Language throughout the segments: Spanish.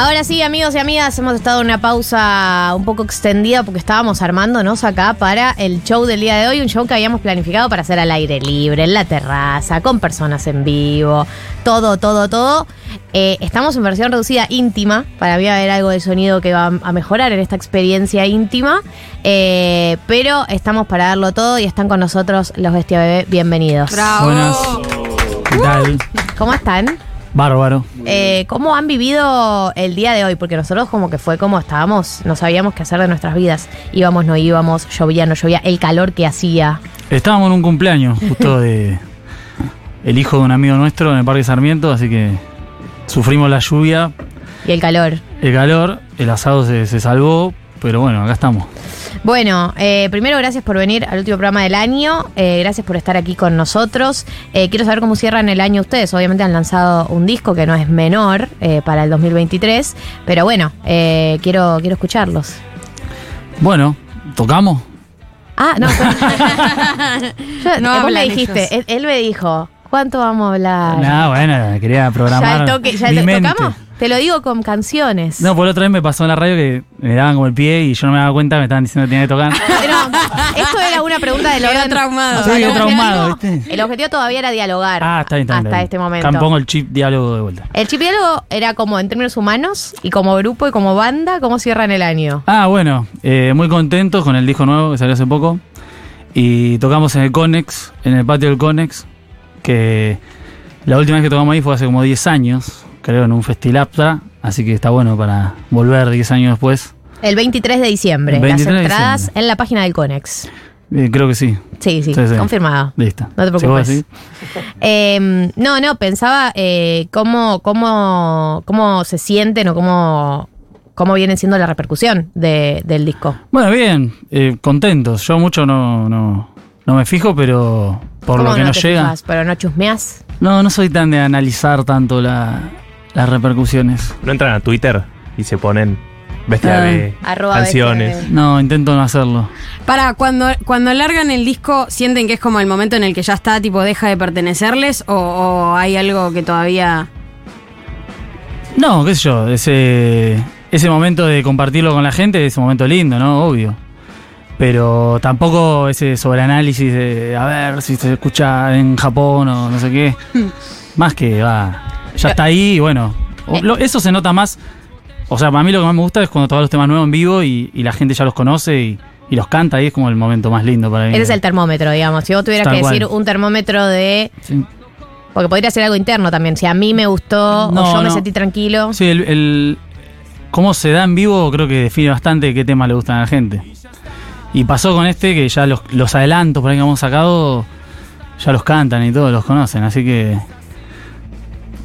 Ahora sí, amigos y amigas, hemos estado en una pausa un poco extendida porque estábamos armándonos acá para el show del día de hoy, un show que habíamos planificado para hacer al aire libre, en la terraza, con personas en vivo, todo, todo, todo. Eh, estamos en versión reducida íntima, para mí va a haber algo de sonido que va a mejorar en esta experiencia íntima, eh, pero estamos para darlo todo y están con nosotros los Bestia Bebé, bienvenidos. Bravo. Buenas. ¿Qué tal? ¿Cómo están? Bárbaro. Eh, ¿Cómo han vivido el día de hoy? Porque nosotros como que fue como estábamos, no sabíamos qué hacer de nuestras vidas. Íbamos, no íbamos, llovía, no llovía, el calor que hacía. Estábamos en un cumpleaños justo de el hijo de un amigo nuestro en el Parque Sarmiento, así que sufrimos la lluvia, Y el calor. el calor, el asado se, se salvó, pero bueno, acá estamos. Bueno, eh, primero gracias por venir al último programa del año, eh, gracias por estar aquí con nosotros. Eh, quiero saber cómo cierran el año ustedes. Obviamente han lanzado un disco que no es menor eh, para el 2023, pero bueno, eh, quiero, quiero escucharlos. Bueno, ¿tocamos? Ah, no, pero- Yo- No vos me hablan dijiste, él me dijo, ¿cuánto vamos a hablar? No, bueno, quería ya programar el toque, ya mi el- mente. tocamos. Te lo digo con canciones. No, por la otra vez me pasó en la radio que me daban como el pie y yo no me daba cuenta, me estaban diciendo que tenía que tocar. Pero esto era una pregunta del Quedó orden. traumado. Sí, el traumado, objetivo- ¿viste? El objetivo todavía era dialogar. Ah, está bien, está bien, Hasta está bien. este momento. Pongo el chip diálogo de vuelta. El chip diálogo era como en términos humanos y como grupo y como banda, ¿cómo cierran el año? Ah, bueno, eh, muy contentos con el disco nuevo que salió hace poco. Y tocamos en el Conex, en el patio del Conex, que la última vez que tocamos ahí fue hace como 10 años, creo, en un Festilapta, así que está bueno para volver 10 años después. El 23 de diciembre. El 23 Las entradas diciembre. en la página del Conex. Eh, creo que sí. Sí, sí, Sí, sí. confirmado. Listo. No te ¿Sí, vos preocupes. Eh, no, no, pensaba eh, cómo, cómo, cómo se sienten o cómo, cómo viene siendo la repercusión de- del disco. Bueno, bien, eh, contentos. Yo mucho no, no, no me fijo, pero por ¿Cómo lo que no nos te llega. fijas, pero no chusmeás. No, no soy tan de analizar tanto la- las repercusiones. No entran a Twitter y se ponen bestia Ah. de Arroba canciones. bestia No, intento no hacerlo. Para, cuando, cuando largan el disco, ¿sienten que es como el momento en el que ya está, tipo, deja de pertenecerles? ¿O, o hay algo que todavía.? No, qué sé yo, ese, ese momento de compartirlo con la gente es un momento lindo, ¿no? Obvio. Pero tampoco ese sobreanálisis de a ver si se escucha en Japón o no sé qué. Más que va, ya está ahí y bueno. eso se nota más. O sea, para mí lo que más me gusta es cuando todos los temas nuevos en vivo y, y la gente ya los conoce y, y los canta ahí es como el momento más lindo para mí. Ese es el termómetro, digamos. Si vos tuvieras Tal que cual. decir un termómetro de. Sí. Porque podría ser algo interno también. Si a mí me gustó No, o yo me sentí tranquilo. Sí, el, el- cómo se da en vivo creo que define bastante qué temas le gustan a la gente. Y pasó con este que ya los, los adelantos por ahí que hemos sacado ya los cantan y todos los conocen, así que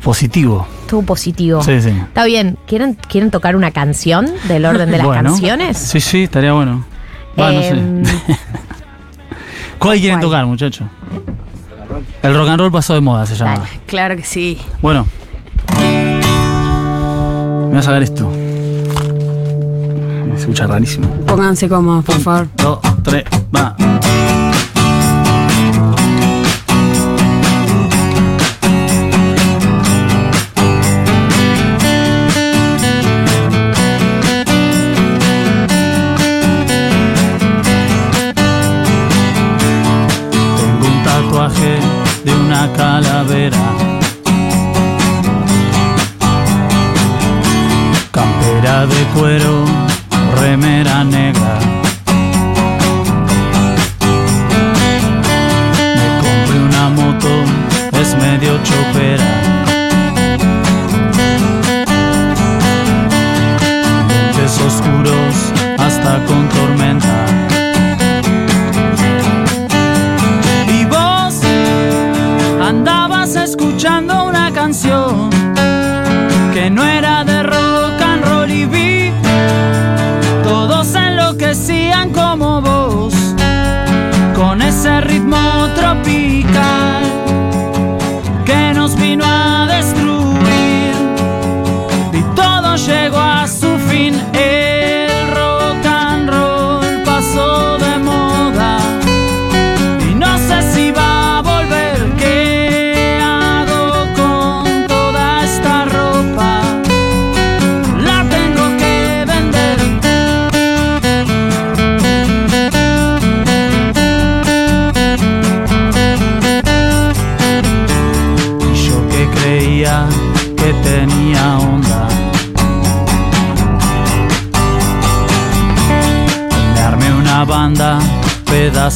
positivo. Estuvo positivo. Sí, sí. Está bien. ¿Quieren, ¿Quieren tocar una canción del orden de las Bueno. canciones? Sí, sí, estaría bueno. Va, no sé. Em, ¿Cuál quieren ¿cuál? tocar, muchachos? El rock and roll pasó de moda, se llama. Dale. Claro que sí. Bueno. Me voy a sacar esto. Se escucha rarísimo. Pónganse cómodos, por favor. Dos, tres, va. Tengo un tatuaje de una calavera. Campera de cuero, remera negra.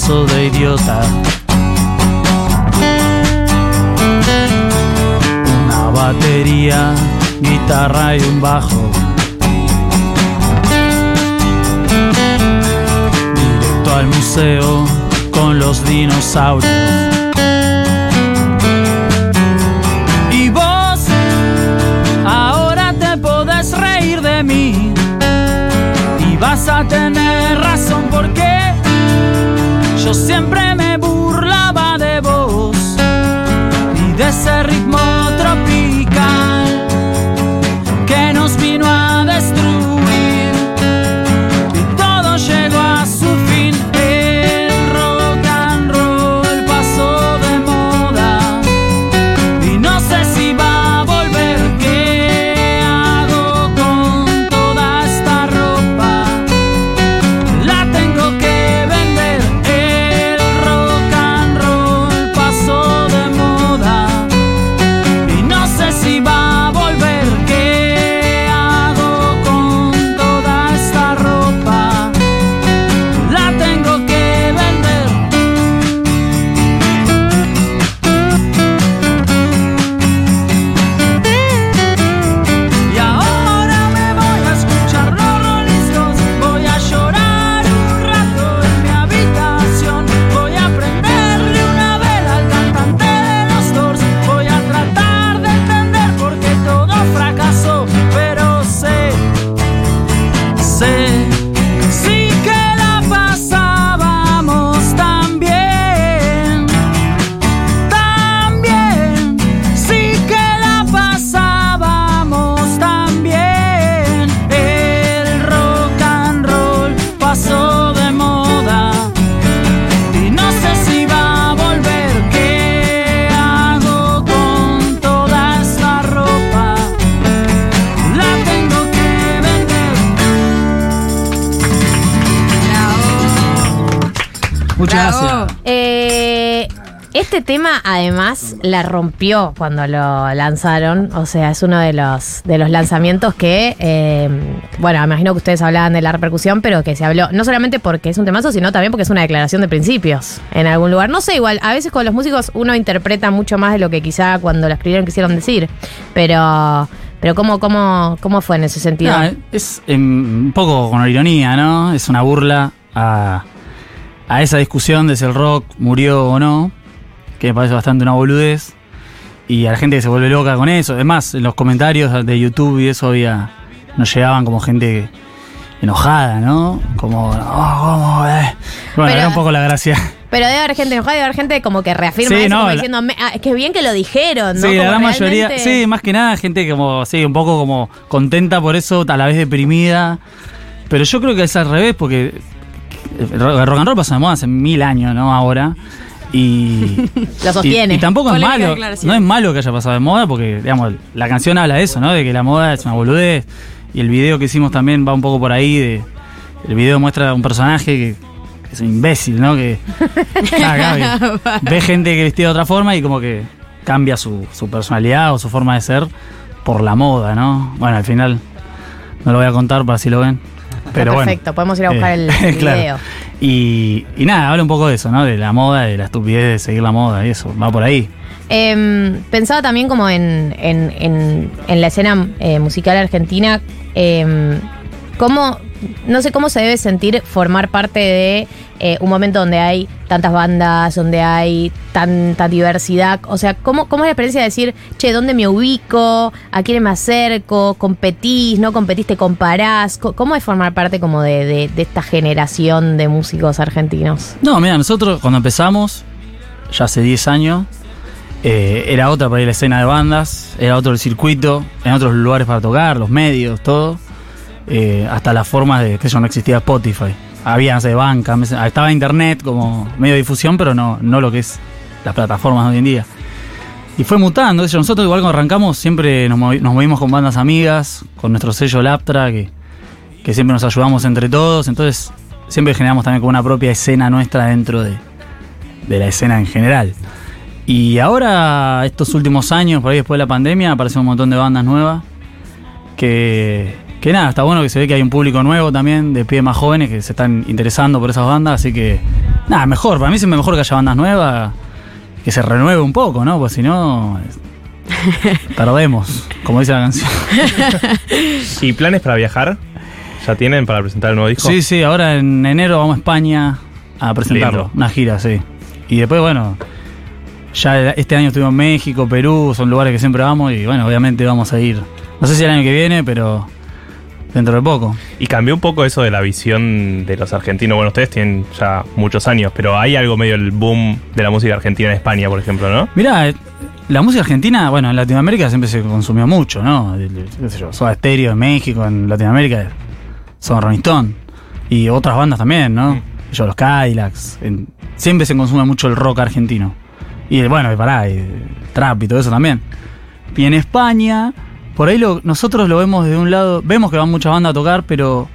De idiota. Una batería, guitarra y un bajo. Directo al museo con los dinosaurios. Y vos ahora te podés reír de mí y vas a tener razón porque yo siempre me este tema además la rompió cuando lo lanzaron, o sea, es uno de los, de los lanzamientos que, eh, bueno, imagino que ustedes hablaban de la repercusión, pero que se habló, no solamente porque es un temazo, sino también porque es una declaración de principios en algún lugar. No sé, igual, a veces con los músicos uno interpreta mucho más de lo que quizá cuando lo escribieron quisieron decir, pero... Pero ¿cómo, cómo, ¿cómo fue en ese sentido? Es em, un poco con ironía, ¿no? Es una burla a, a esa discusión de si el rock murió o no, que me parece bastante una boludez. Y a la gente que se vuelve loca con eso. Además, en los comentarios de YouTube y eso había. Nos llegaban como gente enojada, ¿no? Como. "Oh, ¿cómo, eh?". Bueno, Pero- era un poco la gracia. Pero debe haber gente enojada, debe haber gente como que reafirma Sí, eso, no, como la- diciendo, "Me- ah, es que bien que lo dijeron, ¿no? Sí, la gran mayoría, sí, más que nada gente como, sí, un poco como contenta por eso, a la vez deprimida. Pero yo creo que es al revés, porque el rock and roll pasó de moda hace mil años, ¿no? Ahora. Y. Lo sostiene. Y, y tampoco es malo. declaración. No es malo que haya pasado de moda, porque, digamos, la canción habla de eso, ¿no? De que la moda es una boludez. Y el video que hicimos también va un poco por ahí. De, el video muestra a un personaje que, es un imbécil, ¿no? Que, ve gente que vestía de otra forma y como que cambia su, su personalidad o su forma de ser por la moda, ¿no? Bueno, al final no lo voy a contar para si lo ven. Pero perfecto, podemos ir a buscar el- el claro. video. Y, y nada, habla un poco de eso, ¿no? De la moda, de la estupidez de seguir la moda y eso, va por ahí. Em, pensaba también como en, en- en- en la escena eh, musical argentina, em, cómo, no sé cómo se debe sentir formar parte de eh, un momento donde hay tantas bandas, donde hay tanta diversidad. O sea, ¿cómo, ¿cómo es la experiencia de decir, che, ¿dónde me ubico? ¿A quién me acerco? ¿Competís? ¿No competís? ¿Te comparás? Co- ¿Cómo es formar parte como de, de- de esta generación de músicos argentinos? No, mira, nosotros cuando empezamos, ya hace 10 años, eh, era otra para ir a la escena de bandas, era otro el circuito, en otros lugares para tocar, los medios, todo. Eh, hasta las formas de que eso no existía Spotify. Había, no banca, estaba internet como medio de difusión, pero no, no lo que es las plataformas de hoy en día. Y fue mutando, yo, nosotros igual cuando arrancamos siempre nos movimos con bandas amigas, con nuestro sello Laptra, que, que siempre nos ayudamos entre todos, entonces siempre generamos también como una propia escena nuestra dentro de, de la escena en general. Y ahora, estos últimos años, por ahí después de la pandemia, aparecen un montón de bandas nuevas que, que nada, está bueno que se ve que hay un público nuevo también, de pie más jóvenes que se están interesando por esas bandas, así que nada, mejor, para mí siempre mejor que haya bandas nuevas, que se renueve un poco, ¿no? Pues si no, perdemos, como dice la canción. ¿Y planes para viajar? ¿Ya tienen para presentar el nuevo disco? Sí, sí, ahora en enero vamos a España a presentarlo, Lindo. una gira, sí. Y después, bueno, ya este año estuvimos en México, Perú, son lugares que siempre vamos y bueno, obviamente vamos a ir, no sé si el año que viene, pero dentro de poco. Y cambió un poco eso de la visión de los argentinos. Bueno, ustedes tienen ya muchos años, pero hay algo medio el boom de la música argentina en España, por ejemplo, ¿no? Mirá, eh, la música argentina, bueno, en Latinoamérica siempre se consumió mucho, ¿no? Qué sé yo, Soda Stereo en México, en Latinoamérica son Rolling Stone. Y otras bandas también, ¿no? Mm. Yo, los Cadillacs. en- siempre se consume mucho el rock argentino. Y bueno, y pará, y trap y todo eso también. Y en España, por ahí lo, nosotros lo vemos de un lado, vemos que van muchas bandas a tocar, pero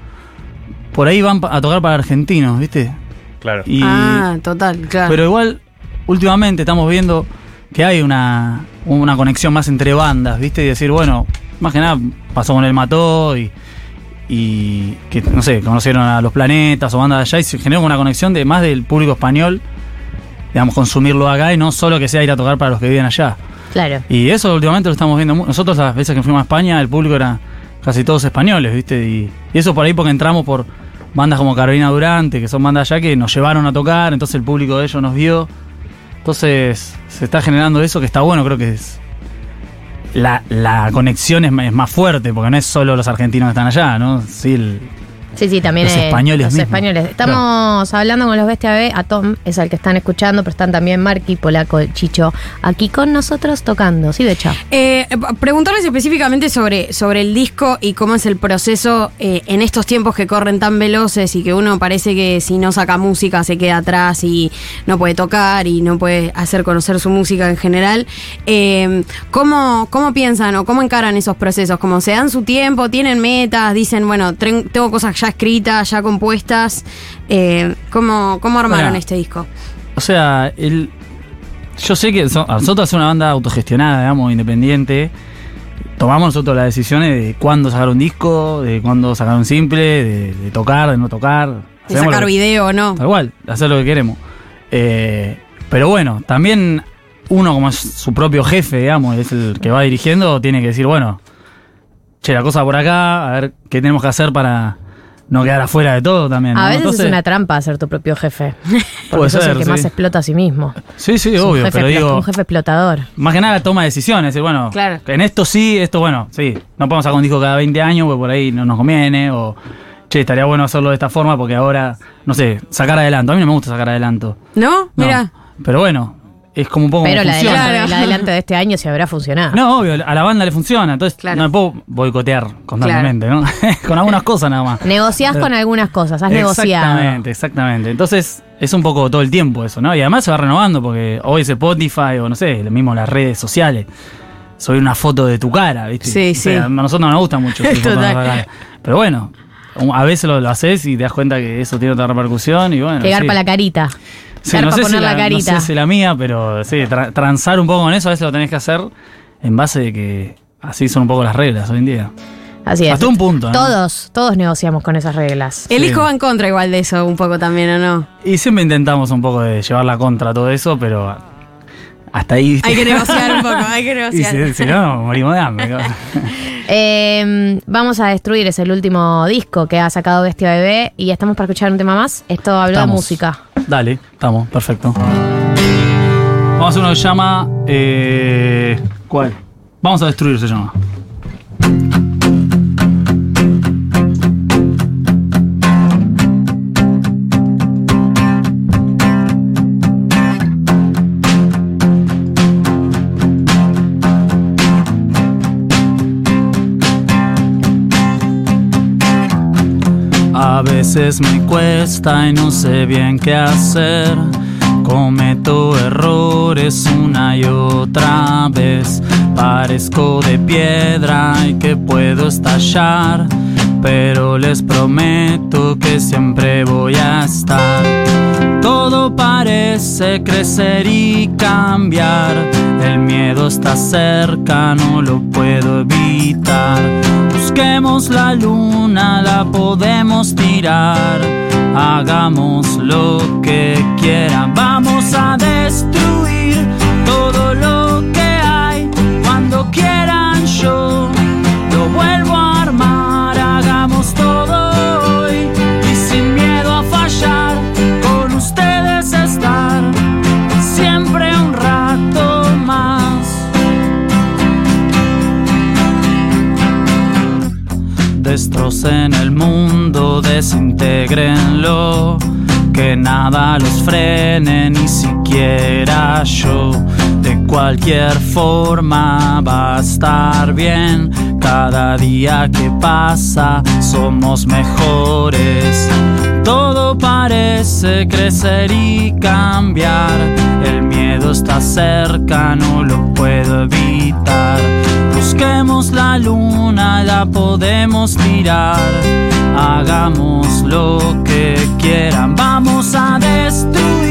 por ahí van a tocar para argentinos, ¿viste? Claro. Y, ah, total, claro. pero igual, últimamente estamos viendo que hay una, una conexión más entre bandas, ¿viste? Y decir, bueno, más que nada pasó con el Mató y, y que, no sé, conocieron a los planetas o bandas de allá y se generó una conexión de más del público español, digamos, consumirlo acá y no solo que sea ir a tocar para los que viven allá. Claro. Y eso últimamente lo estamos viendo. Nosotros las veces que fuimos a España, el público era casi todos españoles, ¿viste? Y, y eso por ahí porque entramos por bandas como Carolina Durante, que son bandas allá que nos llevaron a tocar, entonces el público de ellos nos vio. Entonces se está generando eso que está bueno, creo que. La, conexión es, es más fuerte, porque no es solo los argentinos que están allá, ¿no? Sí, el- Sí, sí, también Los eh, españoles Los mismos. españoles. Estamos hablando con los Bestia B, a Tom es el que están escuchando, pero están también Marky, Polaco, Chicho, aquí con nosotros tocando. Sí, de hecho. Eh, p- preguntarles específicamente sobre, sobre el disco y cómo es el proceso eh, en estos tiempos que corren tan veloces y que uno parece que si no saca música se queda atrás y no puede tocar y no puede hacer conocer su música en general. Eh, ¿cómo, ¿Cómo piensan o cómo encaran esos procesos? ¿Cómo se dan su tiempo? ¿Tienen metas? Dicen, bueno, tengo cosas ya escritas, ya compuestas. Eh, ¿cómo, ¿Cómo armaron Bueno. este disco? O sea, el, yo sé que nosotros es una banda autogestionada, digamos, independiente. Tomamos nosotros las decisiones de cuándo sacar un disco, de cuándo sacar un simple, de, de tocar, de no tocar. De sacar lo- video o no. Tal cual, hacer lo que queremos. Eh, pero bueno, también uno como es su propio jefe, digamos, es el que va dirigiendo, tiene que decir, bueno, che, la cosa por acá, a ver qué tenemos que hacer para no quedar afuera de todo también. A ¿no? veces Entonces- es una trampa ser tu propio jefe. Porque sos el ser, que sí. más explota a sí mismo. Sí, sí, Es un obvio, jefe pero digo... un jefe explotador. Más que nada toma decisiones, decir, bueno, Claro. en esto sí, esto bueno, sí, no podemos sacar un disco cada 20 años porque por ahí no nos conviene, o che, estaría bueno hacerlo de esta forma porque ahora, no sé, sacar adelanto. A mí no me gusta sacar adelanto. ¿No? No. Mira. Pero bueno, es como un poco Pero la funciona. Claro. adelanto de este año se habrá funcionado. No, obvio, a la banda le funciona, entonces Claro. no me puedo boicotear constantemente, ¿no? Con algunas cosas nada más. Negociás con algunas cosas, has negociado. Exactamente, exactamente. Entonces, es un poco todo el tiempo eso, ¿no? Y además se va renovando porque hoy es Spotify o no sé, lo mismo las redes sociales. Subir una foto de tu cara, ¿viste? Sí, O sea, sí. A nosotros no nos gusta mucho Total. Pero bueno, a veces lo, lo haces y te das cuenta que eso tiene otra repercusión y bueno. Que garpa sí. la carita. Sí, no sé, si poner la, la no carita. sé si la mía, pero sí, tra- transar un poco con eso a veces lo tenés que hacer en base de que así son un poco las reglas hoy en día. Así es. Hasta un punto, ¿no? Todos, todos negociamos con esas reglas. El Sí. disco va en contra igual de eso, un poco también, ¿o no? Y siempre intentamos un poco de llevar la contra todo eso, pero hasta ahí. Hay que negociar un poco, hay que Y negociar. si, si no, morimos de hambre. Eh, vamos a destruir, es el último disco que ha sacado Bestia Bebé y estamos para escuchar un tema más. Esto habló de música. Dale, estamos, perfecto. Vamos a hacer uno que se llama. eh, ¿Cuál? Vamos a destruir, se llama. A veces me cuesta y no sé bien qué hacer. Cometo errores una y otra vez. Parezco de piedra y que puedo estallar. Pero les prometo que siempre voy a estar. Todo parece crecer y cambiar. El miedo está cerca, no lo puedo evitar. Busquemos la luna, la podemos tirar. Hagamos lo que quieran. Vamos a destruir todo lo que hay. Cuando quieran yo Que nada los frene, ni siquiera yo. De cualquier forma va a estar bien. Cada día que pasa somos mejores. Todo parece crecer y cambiar. El miedo está cerca, no lo puedo evitar. Busquemos la luna, la podemos tirar. Hagamos lo que quieran. Vamos a destruir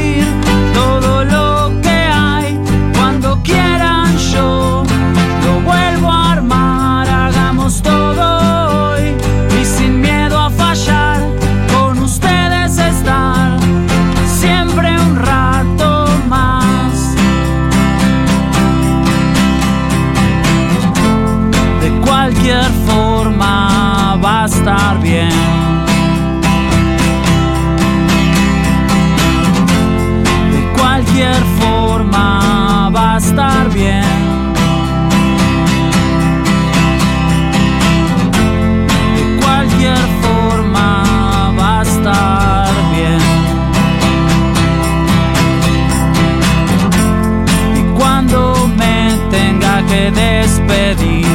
tenga que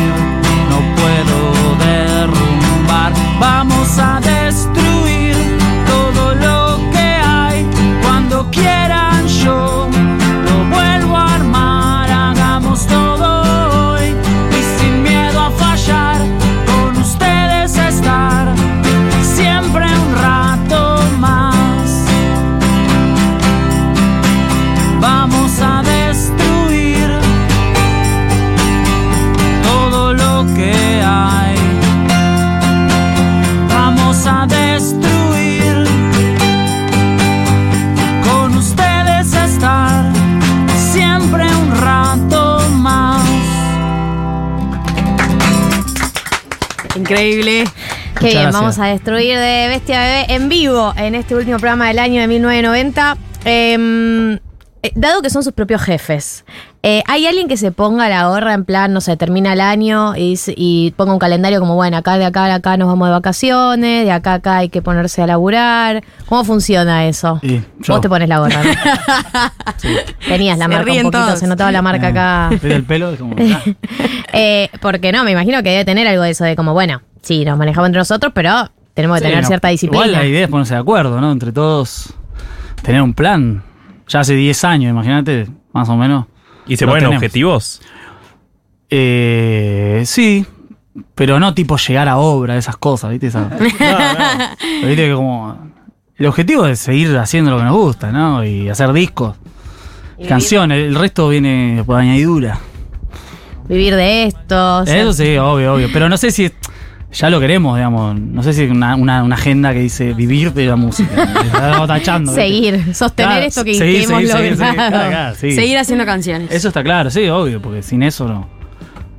Increíble. Qué bien, gracias. vamos a destruir de Bestia Bebé en vivo en este último programa del año de 1990. Em, eh, dado que son sus propios jefes, eh, ¿hay alguien que se ponga la gorra en plan, no sé, termina el año y, y ponga un calendario como, bueno, acá de acá a acá nos vamos de vacaciones, de acá a acá hay que ponerse a laburar? ¿Cómo funciona eso? Y yo. Vos te pones la gorra, ¿no? Tenías la Se marca un poquito, todos. se notaba la marca acá. Eh, el pelo es como. Eh, porque no, me imagino que debe tener algo de eso de como, bueno, sí, nos manejamos entre nosotros, pero tenemos que Sí, tener no, cierta disciplina. Igual la idea es ponerse de acuerdo, ¿no? Entre todos, tener un plan. Ya hace 10 años, imagínate, más o menos. ¿Y se ponen tenemos. objetivos? Eh, sí, pero no tipo llegar a obra, esas cosas, ¿viste? Esa- Pero viste que como. El objetivo es seguir haciendo lo que nos gusta, ¿no? Y hacer discos, canciones, el resto viene por añadidura. Vivir de esto. Eso sí, obvio, obvio. Pero no sé si ya lo queremos, digamos. No sé si es una, una, una agenda que dice vivir de la música. Tachando. ¿viste? Seguir, sostener Claro, esto que, seguir, que hemos seguir, seguir, logrado. seguir, claro, claro, sí. Seguir haciendo canciones. Eso está claro, sí, obvio, porque sin eso no,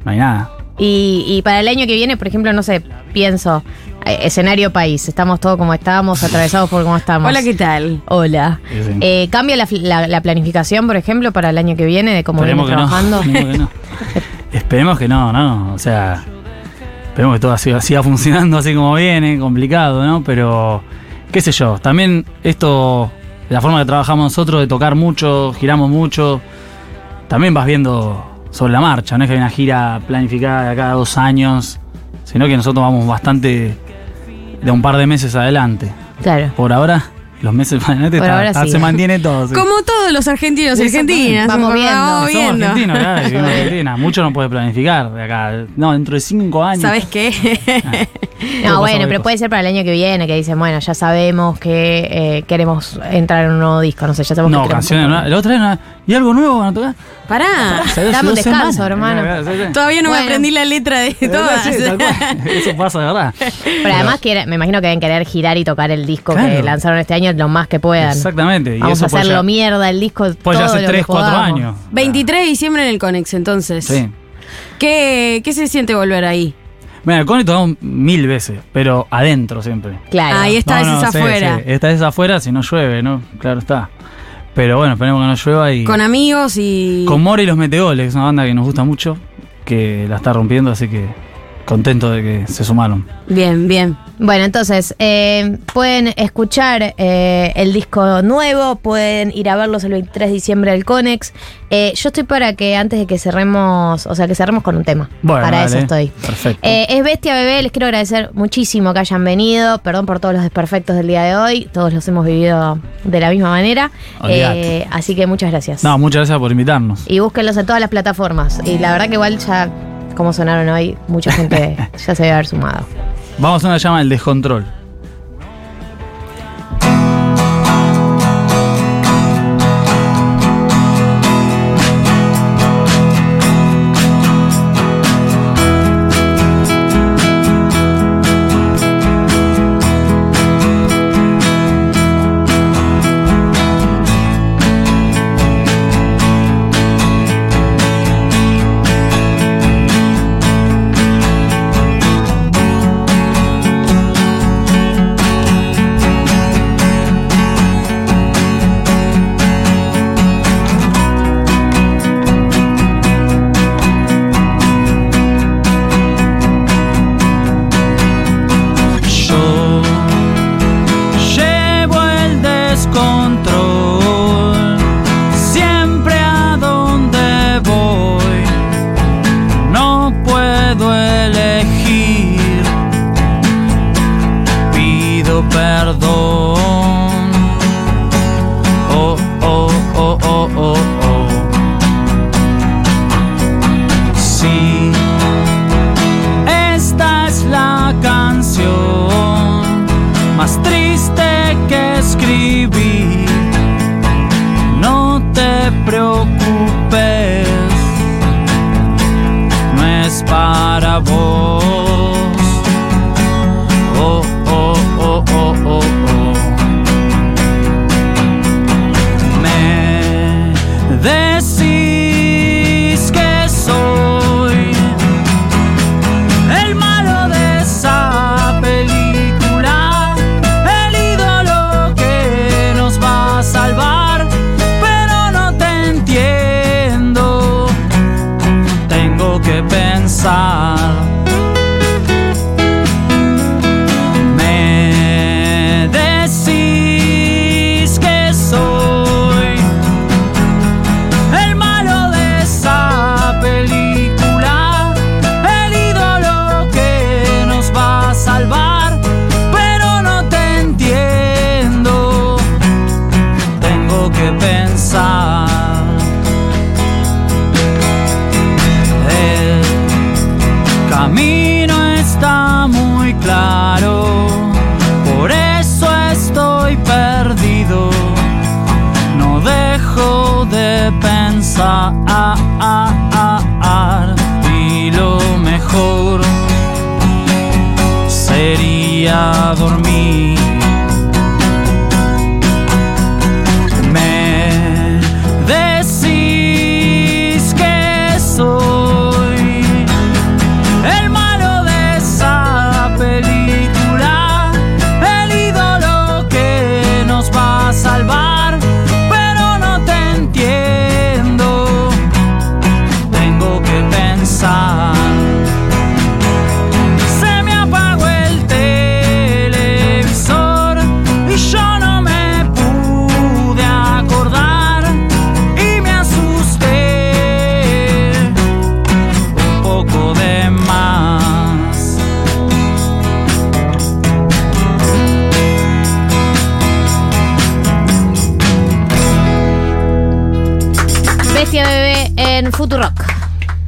no hay nada. Y, y para el año que viene, por ejemplo, no sé, pienso, eh, escenario país, estamos todos como estamos, atravesados por cómo estamos. Hola, ¿qué tal? Hola. Sí, sí. Eh, ¿Cambia la, la- la planificación, por ejemplo, para el año que viene, de cómo viene Esperemos no, trabajando? esperemos que no. Esperemos que no, ¿no? O sea, esperemos que todo siga, siga funcionando así como viene, complicado, ¿no? Pero, qué sé yo, también esto, la forma que trabajamos nosotros, de tocar mucho, giramos mucho, también vas viendo sobre la marcha, no es que hay una gira planificada de cada dos años, sino que nosotros vamos bastante de un par de meses adelante. Claro. Por ahora, los meses adelante Por está- ahora está- sí. se mantiene todo. sí. Como todos los argentinos y argentinas. Vamos viendo. Vamos Somos viendo. argentinos, claro, y vivimos en Argentina. Mucho no puede planificar de acá. No, dentro de cinco años. ¿Sabes qué? pasar bueno, cualquier pero cosa. puede ser para el año que viene, que dicen, bueno, ya sabemos que eh, queremos entrar en un nuevo disco, no sé, ya sabemos No, que canciones nuevas. La otra vez, no- ¿y algo nuevo van a tocar? Pará. Dame un descanso, semanas. hermano. Sí, sí. Todavía no me Bueno. aprendí la letra de todas. Sí. Eso pasa de verdad. Pero además quiere- me imagino que deben querer girar y tocar el disco que lanzaron este año lo más que puedan. Exactamente. Y Vamos eso a hacerlo mierda el disco Pues ya hace lo que 3, 4 podamos. años. 23 de diciembre en el Conex, entonces. Sí. ¿Qué, ¿Qué se siente volver ahí? Mira, con tocamos mil veces, pero adentro siempre. Claro. Ahí está, No, sí, afuera. sí. Esta es afuera si no llueve, ¿no? Claro está. Pero bueno, esperemos que no llueva y. Con amigos y. Con More y los Meteoles, que es una banda que nos gusta mucho, que la está rompiendo, así que contento de que se sumaron. Bien, bien. Bueno, entonces, eh, pueden escuchar eh, el disco nuevo, pueden ir a verlos el 23 de diciembre del Conex. Eh, yo estoy para que antes de que cerremos, o sea, que cerremos con un tema. Bueno, para eso estoy. Perfecto. Eh, es Bestia Bebé, les quiero agradecer muchísimo que hayan venido. Perdón por todos los desperfectos del día de hoy, todos los hemos vivido de la misma manera. Eh, así que muchas gracias. no, muchas gracias por invitarnos. Y búsquenlos en todas las plataformas. Y la verdad que igual ya, como sonaron hoy, mucha gente ya se debe haber sumado. Vamos a una llama del descontrol.